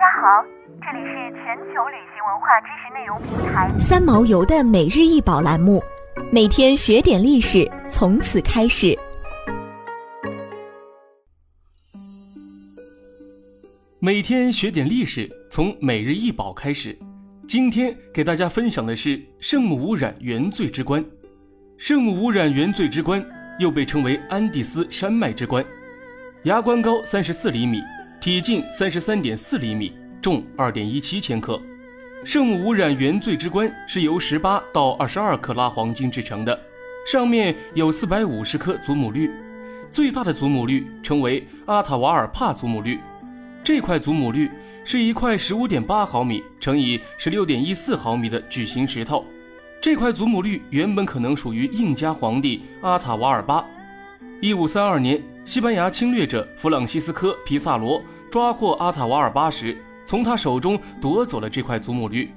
家好，这里是全球旅行文化知识内容平台三毛游的每日一宝栏目，每天学点历史，从此开始。每天学点历史，从每日一宝开始。今天给大家分享的是圣母污染原罪之冠。圣母污染原罪之冠又被称为安第斯山脉之冠，牙冠高三十四厘米，体径三十三点四厘米，重二点一七千克。圣母无染原罪之冠是由十八到二十二克拉黄金制成的，上面有四百五十颗祖母绿，最大的祖母绿称为阿塔瓦尔帕祖母绿。这块祖母绿是一块十五点八毫米乘以十六点一四毫米的巨型石头。这块祖母绿原本可能属于印加皇帝阿塔瓦尔巴。一五三二年，西班牙侵略者弗朗西斯科·皮萨罗抓获阿塔瓦尔巴时，从他手中夺走了这块祖母绿。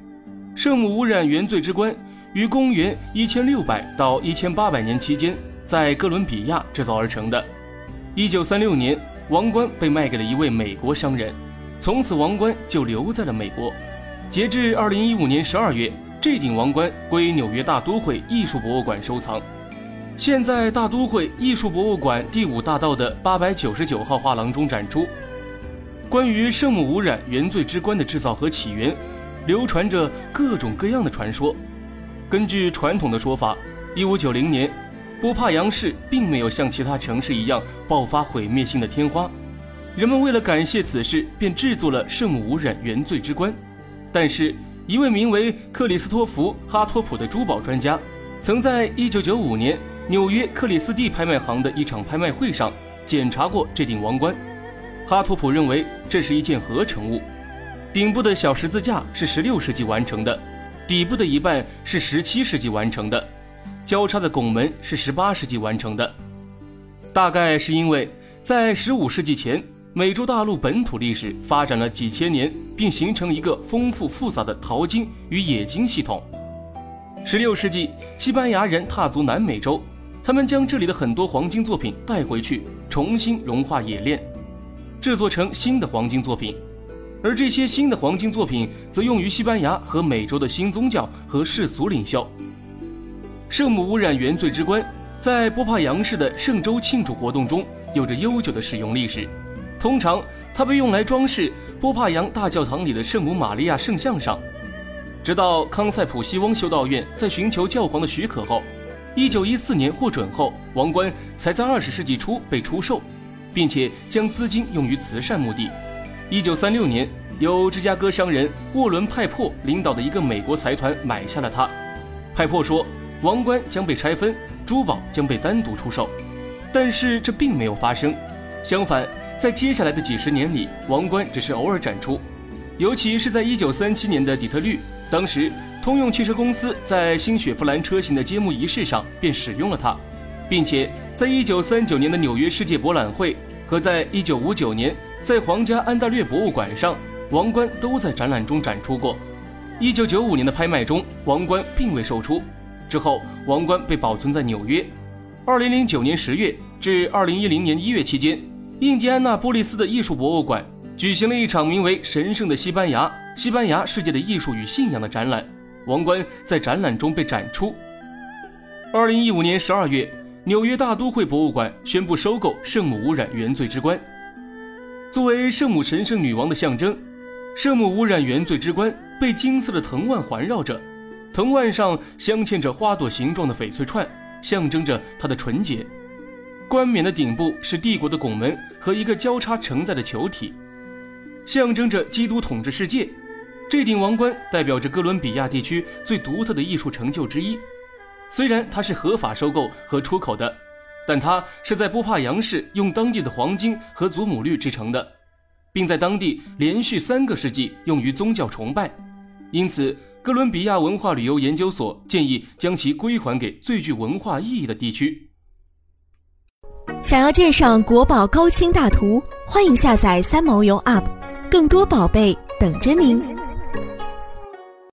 圣母污染原罪之冠于公元一千六百到一千八百年期间在哥伦比亚制造而成的。一九三六年。王冠被卖给了一位美国商人，从此王冠就留在了美国。截至二零一五年十二月，这顶王冠归纽约大都会艺术博物馆收藏，现在大都会艺术博物馆第五大道的八百九十九号画廊中展出。关于圣母污染原罪之冠的制造和起源，流传着各种各样的传说。根据传统的说法，一五九零年。波帕扬市并没有像其他城市一样爆发毁灭性的天花，人们为了感谢此事，便制作了圣母无染原罪之冠。但是，一位名为克里斯托弗·哈托普的珠宝专家，曾在1995年纽约克里斯蒂拍卖行的一场拍卖会上检查过这顶王冠。哈托普认为这是一件合成物，顶部的小十字架是16世纪完成的，底部的一半是17世纪完成的。交叉的拱门是十八世纪完成的，大概是因为在十五世纪前，美洲大陆本土历史发展了几千年，并形成一个丰富复杂的淘金与冶金系统。十六世纪，西班牙人踏足南美洲，他们将这里的很多黄金作品带回去，重新融化冶炼，制作成新的黄金作品，而这些新的黄金作品则用于西班牙和美洲的新宗教和世俗领袖。圣母污染原罪之冠，在波帕扬市的圣周庆祝活动中有着悠久的使用历史。通常，它被用来装饰波帕扬大教堂里的圣母玛利亚圣像上。直到康塞普西翁修道院在寻求教皇的许可后，1914年获准后，王冠才在20世纪初被出售，并且将资金用于慈善目的。1936年，由芝加哥商人沃伦派珀领导的一个美国财团买下了它。派珀说。王冠将被拆分，珠宝将被单独出售，但是这并没有发生。相反，在接下来的几十年里，王冠只是偶尔展出，尤其是在1937年的底特律，当时通用汽车公司在新雪佛兰车型的揭幕仪式上便使用了它，并且在1939年的纽约世界博览会和在1959年在皇家安大略博物馆上，王冠都在展览中展出过。1995年的拍卖中，王冠并未售出。之后，王冠被保存在纽约。二零零九年十月至二零一零年一月期间，印第安纳波利斯的艺术博物馆举行了一场名为“神圣的西班牙：西班牙世界的艺术与信仰”的展览。王冠在展览中被展出。二零一五年十二月，纽约大都会博物馆宣布收购圣母污染原罪之冠。作为圣母神圣女王的象征，圣母污染原罪之冠被金色的藤蔓环绕着。藤蔓上镶嵌着花朵形状的翡翠串，象征着它的纯洁。冠冕的顶部是帝国的拱门和一个交叉承载的球体，象征着基督统治世界。这顶王冠代表着哥伦比亚地区最独特的艺术成就之一。虽然它是合法收购和出口的，但它是在波帕扬市用当地的黄金和祖母绿制成的，并在当地连续三个世纪用于宗教崇拜，因此。哥伦比亚文化旅游研究所建议将其归还给最具文化意义的地区。想要鉴赏国宝高清大图，欢迎下载三毛游 App，更多宝贝等着您。